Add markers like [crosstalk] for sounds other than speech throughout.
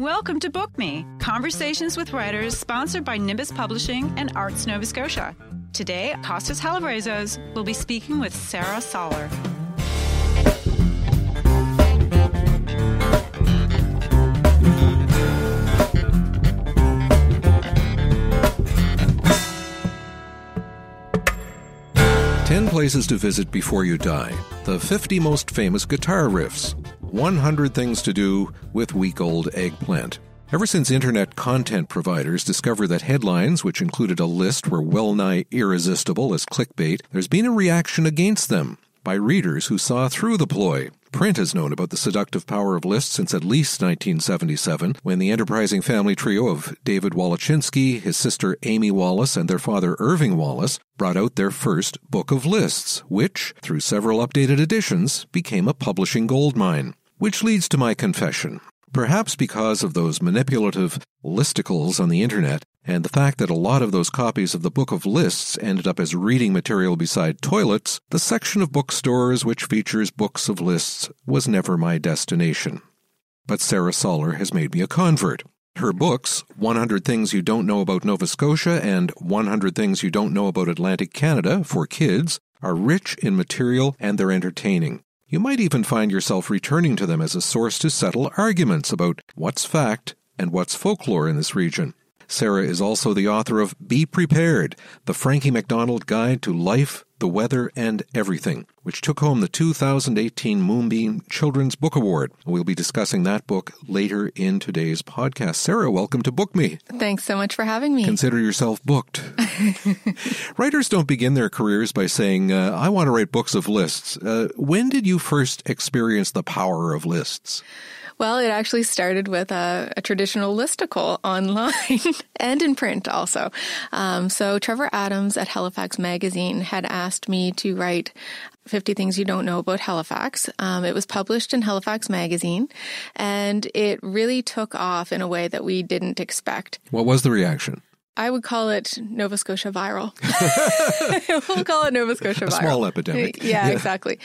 Welcome to Book Me, conversations with writers sponsored by Nimbus Publishing and Arts Nova Scotia. Today, Costas Halavrezos will be speaking with Sarah Sawler. Ten places to visit before you die. The 50 most famous guitar riffs. 100 things to do with week old eggplant. Ever since internet content providers discovered that headlines, which included a list, were well nigh irresistible as clickbait, there's been a reaction against them by readers who saw through the ploy. Print has known about the seductive power of lists since at least 1977, when the enterprising family trio of David Wallechinsky, his sister Amy Wallace, and their father Irving Wallace brought out their first book of lists, which, through several updated editions, became a publishing goldmine. Which leads to my confession. Perhaps because of those manipulative listicles on the internet, and the fact that a lot of those copies of the Book of Lists ended up as reading material beside toilets, the section of bookstores which features books of lists was never my destination. But Sarah Sawler has made me a convert. Her books, 100 Things You Don't Know About Nova Scotia and 100 Things You Don't Know About Atlantic Canada for kids, are rich in material and they're entertaining. You might even find yourself returning to them as a source to settle arguments about what's fact and what's folklore in this region. Sarah is also the author of Be Prepared, the Frankie McDonald Guide to Life, the Weather, and Everything, which took home the 2018 Moonbeam Children's Book Award. We'll be discussing that book later in today's podcast. Sarah, welcome to Book Me. Thanks so much for having me. Consider yourself booked. [laughs] Writers don't begin their careers by saying, uh, I want to write books of lists. Uh, when did you first experience the power of lists? Well, it actually started with a, a traditional listicle online [laughs] and in print also. Um, so Trevor Adams at Halifax Magazine had asked me to write 50 Things You Don't Know About Halifax. Um, it was published in Halifax Magazine and it really took off in a way that we didn't expect. What was the reaction? I would call it Nova Scotia viral. [laughs] [laughs] we'll call it Nova Scotia A viral. small epidemic. [laughs] Yeah, exactly.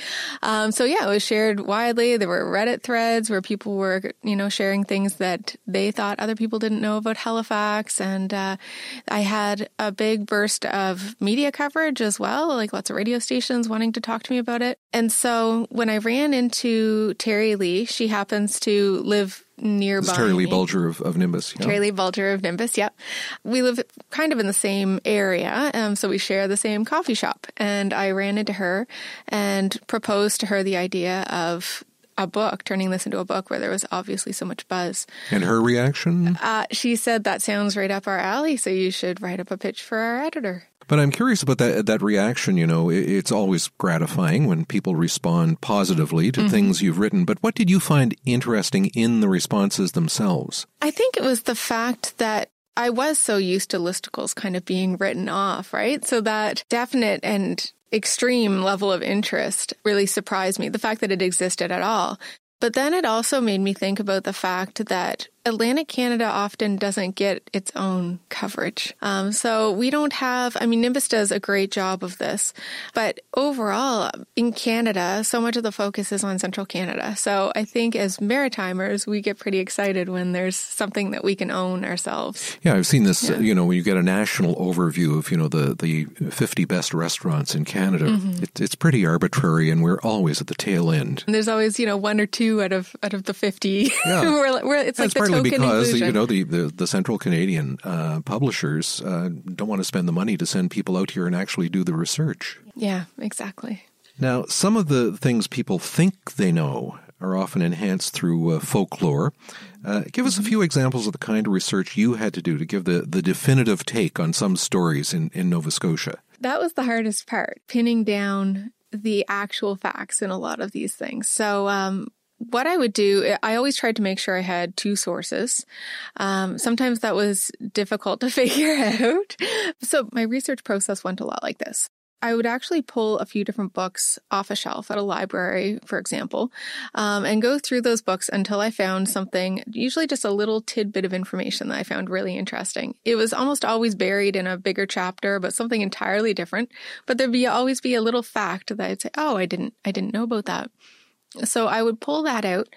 Um, so yeah, it was shared widely. There were Reddit threads where people were, you know, sharing things that they thought other people didn't know about Halifax, and uh, I had a big burst of media coverage as well, like lots of radio stations wanting to talk to me about it. And so when I ran into Terrilee, she happens to live nearby. Terrilee. Bulger of, of Nimbus. yeah. Terrilee Bulger of Nimbus, yep. We live kind of in the same area, um, so we share the same coffee shop. And I ran into her and proposed to her the idea of a book, turning this into a book where there was obviously so much buzz. And her reaction? Uh, she said, That sounds right up our alley, so you should write up a pitch for our editor. But I'm curious about that that reaction. You know, It- it's always gratifying when people respond positively to mm-hmm. things you've written. But what did you find interesting in the responses themselves? I think it was the fact that I was so used to listicles kind of being written off, right? So that definite and extreme level of interest really surprised me, the fact that it existed at all. But then it also made me think about the fact that Atlantic Canada often doesn't get its own coverage. Um, so we don't have, I mean, Nimbus does a great job of this, but overall in Canada, so much of the focus is on central Canada. So I think as maritimers, we get pretty excited when there's something that we can own ourselves. Yeah, I've seen this. uh, You know, when you get a national overview of you know the the 50 best restaurants in Canada, it, it's pretty arbitrary, and we're always at the tail end. And there's always, you know, one or two out of out of the 50. Yeah. [laughs] we're, we're, it's like the token because you know the, the, the Central Canadian uh, publishers uh, don't want to spend the money to send people out here and actually do the research. yeah, exactly. Now, some of the things people think they know are often enhanced through uh, folklore. Uh, give us a few examples of the kind of research you had to do to give the, the definitive take on some stories in, in Nova Scotia. That was the hardest part, pinning down the actual facts in a lot of these things. So, um, what I would do, I always tried to make sure I had two sources. Um, sometimes that was difficult to [laughs] figure out. So my research process went a lot like this. I would actually pull a few different books off a shelf at a library, for example, um, and go through those books until I found something, usually just a little tidbit of information that I found really interesting. It was almost always buried in a bigger chapter, but something entirely different. But there'd be always be a little fact that I'd say, "Oh, I didn't, I didn't know about that." So I would pull that out,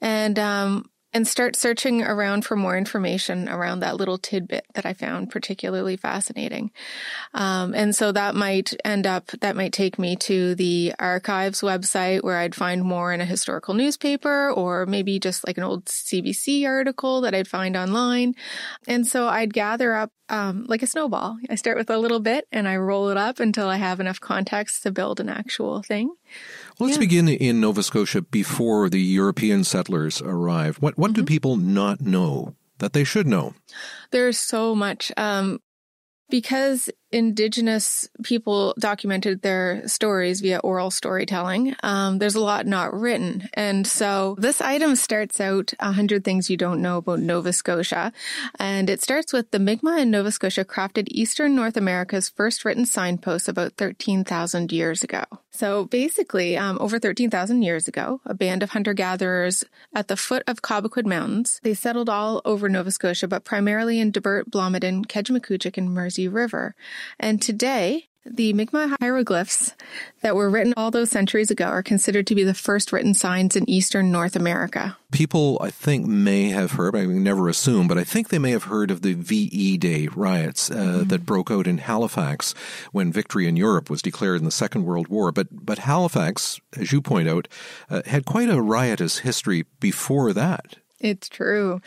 and um, and start searching around for more information around that little tidbit that I found particularly fascinating. Um, and so that might end up, that might take me to the archives website where I'd find more in a historical newspaper or maybe just like an old CBC article that I'd find online. And so I'd gather up um, like a snowball. I start with a little bit and I roll it up until I have enough context to build an actual thing. Let's yeah. begin in Nova Scotia before the European settlers arrived. What what mm-hmm. do people not know that they should know? There's so much. Um, because indigenous people documented their stories via oral storytelling, um, there's a lot not written. And so this item starts out 100 things you don't know about Nova Scotia. And it starts with the Mi'kmaq in Nova Scotia crafted Eastern North America's first written signposts about 13,000 years ago. So basically, um, over 13,000 years ago, a band of hunter gatherers at the foot of Cobequid Mountains, they settled all over Nova Scotia, but primarily in Debert, Blomidon, Kejimkujik, and Mersey River. And today, the Mi'kmaq hieroglyphs that were written all those centuries ago are considered to be the first written signs in eastern North America. People, I think, may have heard, I never assume, but I think they may have heard of the VE Day riots uh, mm-hmm. that broke out in Halifax when victory in Europe was declared in the Second World War. But, but Halifax, as you point out, uh, had quite a riotous history before that. It's true.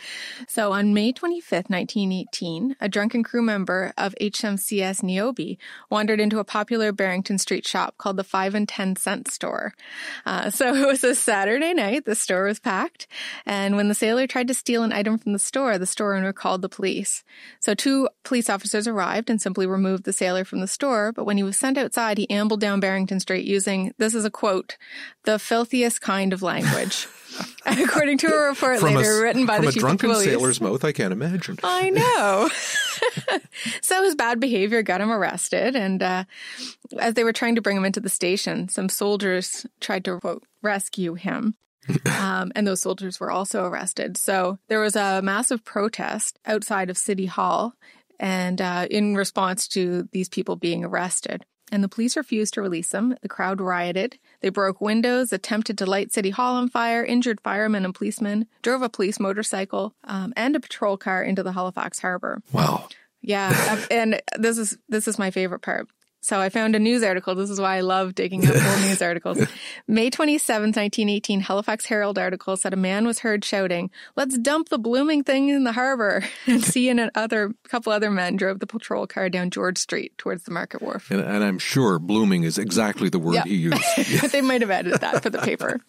So on May 25th, 1918, a drunken crew member of HMCS Niobe wandered into a popular Barrington Street shop called the 5 and 10 cent store. Uh, so [laughs] it was a Saturday night. The store was packed. And when the sailor tried to steal an item from the store, the store owner called the police. So two police officers arrived and simply removed the sailor from the store. But when he was sent outside, he ambled down Barrington Street using, this is a quote, the filthiest kind of language. [laughs] [laughs] According to a report from later a, written by the chief drunken of police. sailor's mouth, I can't imagine. [laughs] I know. [laughs] so his bad behavior got him arrested, and uh, as they were trying to bring him into the station, some soldiers tried to quote rescue him. um, and those soldiers were also arrested. So there was a massive protest outside of City Hall, and uh, in response to these people being arrested and the police refused to release them. The crowd rioted. They broke windows, attempted to light City Hall on fire, injured firemen and policemen, drove a police motorcycle um, and a patrol car into the Halifax harbor. Wow. Yeah, and this is this is my favorite part. So I found a news article. This is why I love digging up old news articles. [laughs] May 27, 1918, Halifax Herald article said a man was heard shouting, let's dump the blooming thing in the harbor. [laughs] And he and other couple other men drove the patrol car down George Street towards the Market Wharf. And, and I'm sure blooming is exactly the word yeah. he used. [laughs] But they might have added that for the paper.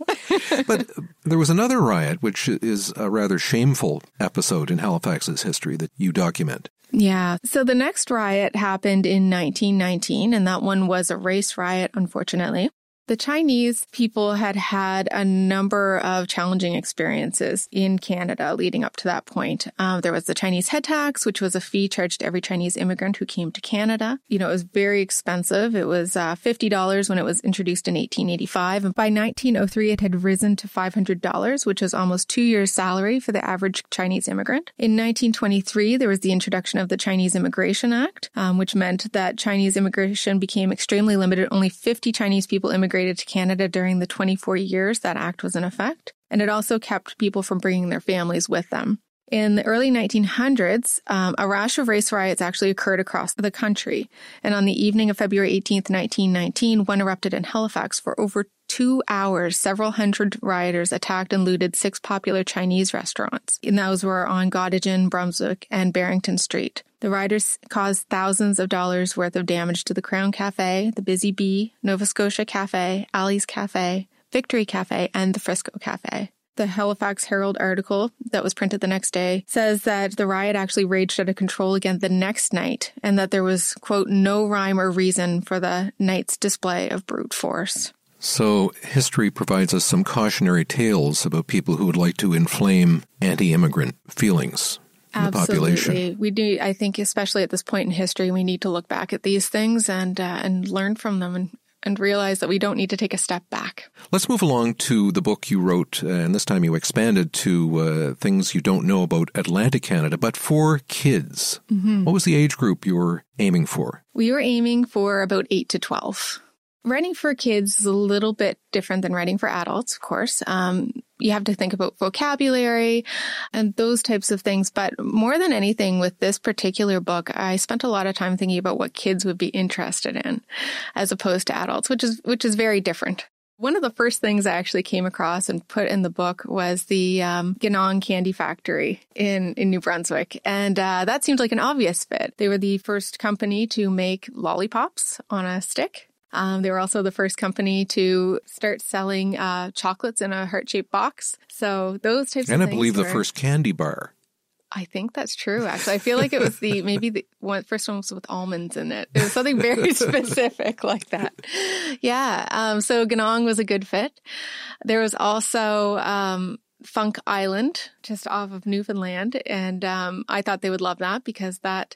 but there was another riot, which is a rather shameful episode in Halifax's history that you document. Yeah. So the next riot happened in 1919, and that one was a race riot, unfortunately. The Chinese people had had a number of challenging experiences in Canada leading up to that point. Um, there was the Chinese head tax, which was a fee charged to every Chinese immigrant who came to Canada. You know, it was very expensive. It was uh, $50 when it was introduced in 1885. And by 1903, it had risen to $500, which was almost two years' salary for the average Chinese immigrant. In 1923, there was the introduction of the Chinese Immigration Act, um, which meant that Chinese immigration became extremely limited. Only 50 Chinese people immigrated immigrated to Canada during the 24 years that act was in effect, and it also kept people from bringing their families with them. In the early 1900s, um, a rash of race riots actually occurred across the country. And on the evening of February 18th, 1919, one erupted in Halifax for over two hours. Several hundred rioters attacked and looted six popular Chinese restaurants. And those were on Gottingen, Brunswick, and Barrington Street. The rioters caused thousands of dollars worth of damage to the Crown Cafe, the Busy Bee, Nova Scotia Cafe, Ali's Cafe, Victory Cafe, and the Frisco Cafe. The Halifax Herald article that was printed the next day says that the riot actually raged out of control again the next night and that there was, quote, no rhyme or reason for the night's display of brute force. So, history provides us some cautionary tales about people who would like to inflame anti immigrant feelings. Absolutely. We do, I think, especially at this point in history, we need to look back at these things and, uh, and learn from them and and realize that we don't need to take a step back. Let's move along to the book you wrote, uh, and this time you expanded to uh, things you don't know about Atlantic Canada, but for kids. Mm-hmm. What was the age group you were aiming for? We were aiming for about 8 to 12. Writing for kids is a little bit different than writing for adults, of course. Um, you have to think about vocabulary and those types of things. But more than anything with this particular book, I spent a lot of time thinking about what kids would be interested in as opposed to adults, which is, which is very different. One of the first things I actually came across and put in the book was the um, Ganong Candy Factory in, in New Brunswick. And uh, that seemed like an obvious fit. They were the first company to make lollipops on a stick. Um, they were also the first company to start selling uh, chocolates in a heart shaped box. So those types and of I believe were, the first candy bar. I think that's true. Actually, I feel like it was the [laughs] maybe the one first one was with almonds in it. It was something very [laughs] specific like that. Yeah. Um, so Ganong was a good fit. There was also um, Funk Island, just off of Newfoundland, and um, I thought they would love that because that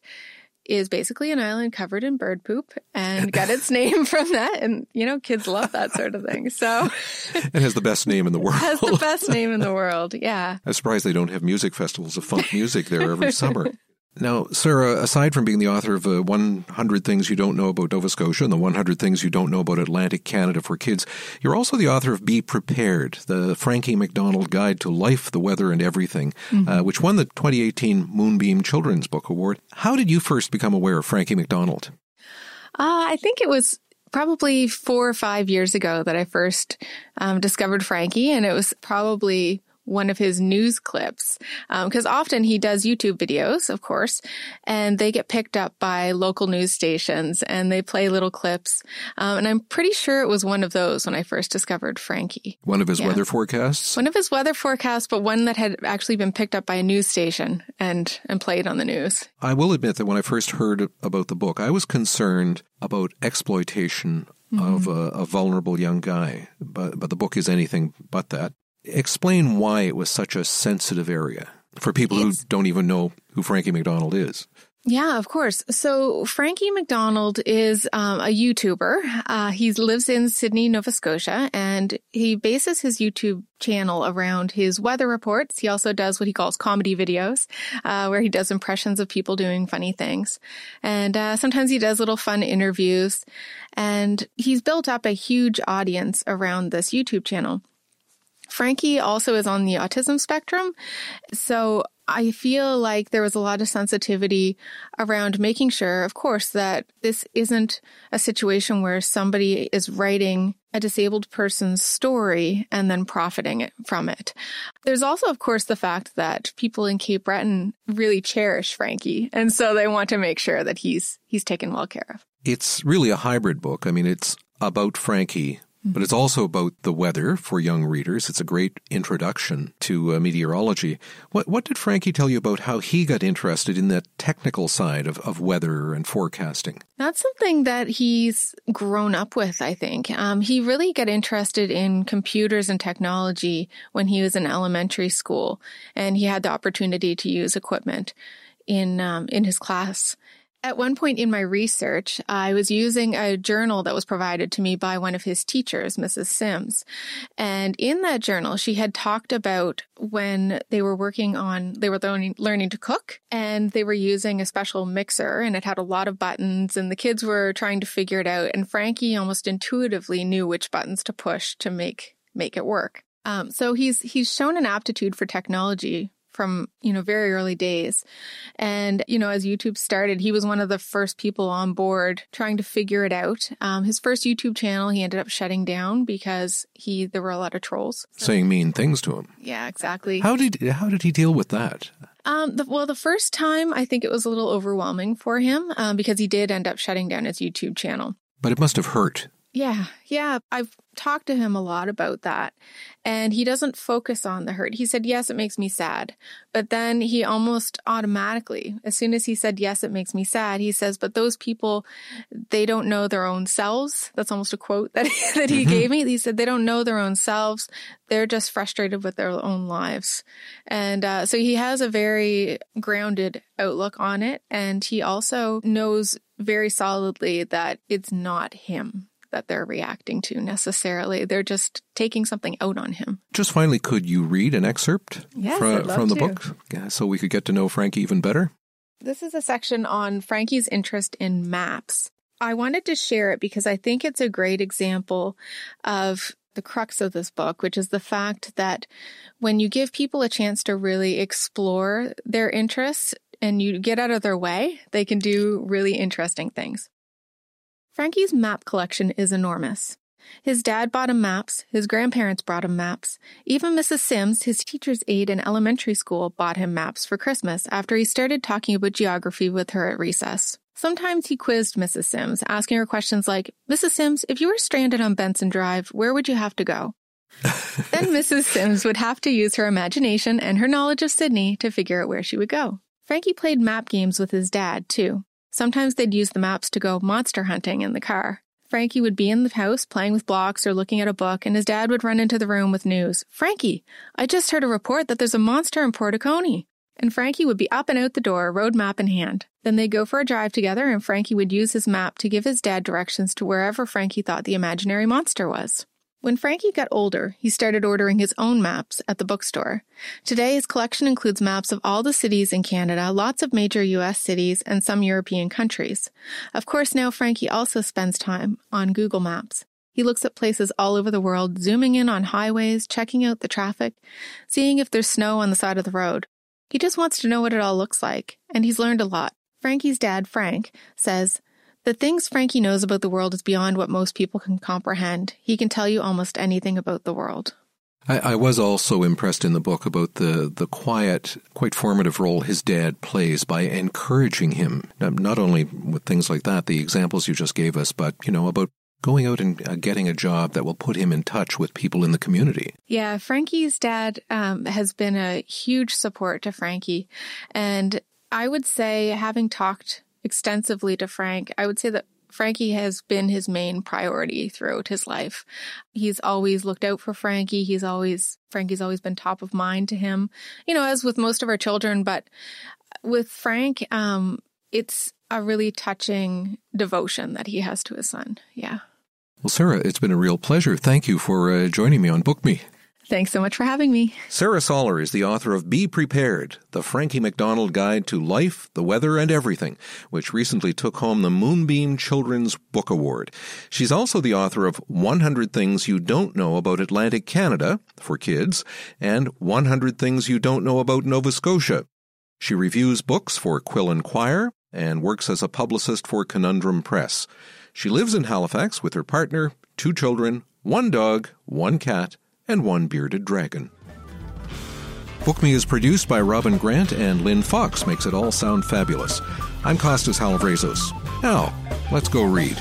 is basically an island covered in bird poop and got its [laughs] name from that. And, you know, kids love that sort of thing. So [laughs] it has the best name in the world. [laughs] has the best name in the world. Yeah. I'm surprised they don't have music festivals of funk music there every summer. Now, Sarah, aside from being the author of uh, 100 Things You Don't Know About Nova Scotia and the 100 Things You Don't Know About Atlantic Canada for Kids, you're also the author of Be Prepared, the Frankie McDonald Guide to Life, the Weather, and Everything, mm-hmm. uh, which won the 2018 Moonbeam Children's Book Award. How did you first become aware of Frankie McDonald? Uh, I think it was probably four or five years ago that I first um, discovered Frankie, and it was probably one of his news clips because um, often he does YouTube videos, of course, and they get picked up by local news stations and they play little clips. Um, and I'm pretty sure it was one of those when I first discovered Frankie. One of his yeah. weather forecasts. One of his weather forecasts, but one that had actually been picked up by a news station and and played on the news. I will admit that when I first heard about the book, I was concerned about exploitation Mm-hmm. of a, a, vulnerable young guy. But but the book is anything but that. Explain why it was such a sensitive area for people it's, who don't even know who Frankie McDonald is. Yeah, of course. So Frankie McDonald is um, a YouTuber. Uh, he lives in Sydney, Nova Scotia, and he bases his YouTube channel around his weather reports. He also does what he calls comedy videos, uh, where he does impressions of people doing funny things. And uh, sometimes he does little fun interviews. And he's built up a huge audience around this YouTube channel. Frankie also is on the autism spectrum. So I feel like there was a lot of sensitivity around making sure, of course, that this isn't a situation where somebody is writing a disabled person's story and then profiting from it. There's also, of course, the fact that people in Cape Breton really cherish Frankie. And so they want to make sure that he's, he's taken well care of. It's really a hybrid book. I mean, it's about Frankie but it's also about the weather for young readers. It's a great introduction to uh, meteorology. What, what did Frankie tell you about how he got interested in the technical side of, of weather and forecasting? That's something that he's grown up with, I think. Um, he really got interested in computers and technology when he was in elementary school, and he had the opportunity to use equipment in um, in his class. At one point in my research, I was using a journal that was provided to me by one of his teachers, Mrs. Sims. And in that journal, she had talked about when they were working on, they were learning, learning to cook and they were using a special mixer and it had a lot of buttons and the kids were trying to figure it out. And Frankie almost intuitively knew which buttons to push to make, make it work. Um, so he's, he's shown an aptitude for technology from, you know, very early days. And, you know, as YouTube started, he was one of the first people on board trying to figure it out. Um, his first YouTube channel, he ended up shutting down because he, there were a lot of trolls. So, Saying mean things to him. Yeah, exactly. How did, how did he deal with that? Um, the, well, the first time I think it was a little overwhelming for him um, because he did end up shutting down his YouTube channel. But it must have hurt. Yeah, yeah. I've talked to him a lot about that. And he doesn't focus on the hurt. He said, Yes, it makes me sad. But then he almost automatically, as soon as he said, Yes, it makes me sad, he says, But those people, they don't know their own selves. That's almost a quote that, [laughs] that he mm-hmm. gave me. He said, They don't know their own selves. They're just frustrated with their own lives. And uh, so he has a very grounded outlook on it. And he also knows very solidly that it's not him that they're reacting to necessarily. They're just taking something out on him. Just finally, could you read an excerpt yes, from, from the to. book yeah, so we could get to know Frankie even better? This is a section on Frankie's interest in maps. I wanted to share it because I think it's a great example of the crux of this book, which is the fact that when you give people a chance to really explore their interests and you get out of their way, they can do really interesting things. Frankie's map collection is enormous. His dad bought him maps, his grandparents brought him maps. Even Mrs. Sims, his teacher's aide in elementary school, bought him maps for Christmas after he started talking about geography with her at recess. Sometimes he quizzed Mrs. Sims, asking her questions like, Mrs. Sims, if you were stranded on Benson Drive, where would you have to go? [laughs] then Mrs. Sims would have to use her imagination and her knowledge of Sydney to figure out where she would go. Frankie played map games with his dad, too. Sometimes they'd use the maps to go monster hunting in the car. Frankie would be in the house playing with blocks or looking at a book, and his dad would run into the room with news. Frankie, I just heard a report that there's a monster in Point Aconi and Frankie would be up and out the door, road map in hand. Then they'd go for a drive together, and Frankie would use his map to give his dad directions to wherever Frankie thought the imaginary monster was. When Frankie got older, he started ordering his own maps at the bookstore. Today, his collection includes maps of all the cities in Canada, lots of major US cities, and some European countries. Of course, now Frankie also spends time on Google Maps. He looks at places all over the world, zooming in on highways, checking out the traffic, seeing if there's snow on the side of the road. He just wants to know what it all looks like, and he's learned a lot. Frankie's dad, Frank, says, The things Frankie knows about the world is beyond what most people can comprehend. He can tell you almost anything about the world. I, I, was also impressed in the book about the, the quiet, quite formative role his dad plays by encouraging him, not only with things like that, the examples you just gave us, but, you know, about going out and uh, getting a job that will put him in touch with people in the community. Yeah, Frankie's dad um, has been a huge support to Frankie. And I would say, having talked extensively to Frank, I would say that Frankie has been his main priority throughout his life. He's always looked out for Frankie. He's always, Frankie's always been top of mind to him, you know, as with most of our children. But with Frank, um, it's a really touching devotion that he has to his son. Yeah. Well, Sarah, it's been a real pleasure. Thank you for uh, joining me on Book Me. Thanks so much for having me. Sarah Sawler is the author of Be Prepared, the Frankie McDonald Guide to Life, the Weather, and Everything, which recently took home the Moonbeam Children's Book Award. She's also the author of 100 Things You Don't Know About Atlantic Canada for kids and 100 Things You Don't Know About Nova Scotia. She reviews books for Quill and Quire and works as a publicist for Conundrum Press. She lives in Halifax with her partner, two children, one dog, one cat, and one bearded dragon. Book Me is produced by Robin Grant and Lynn Fox makes it all sound fabulous. I'm Costas Halavrezos. Now, let's go read.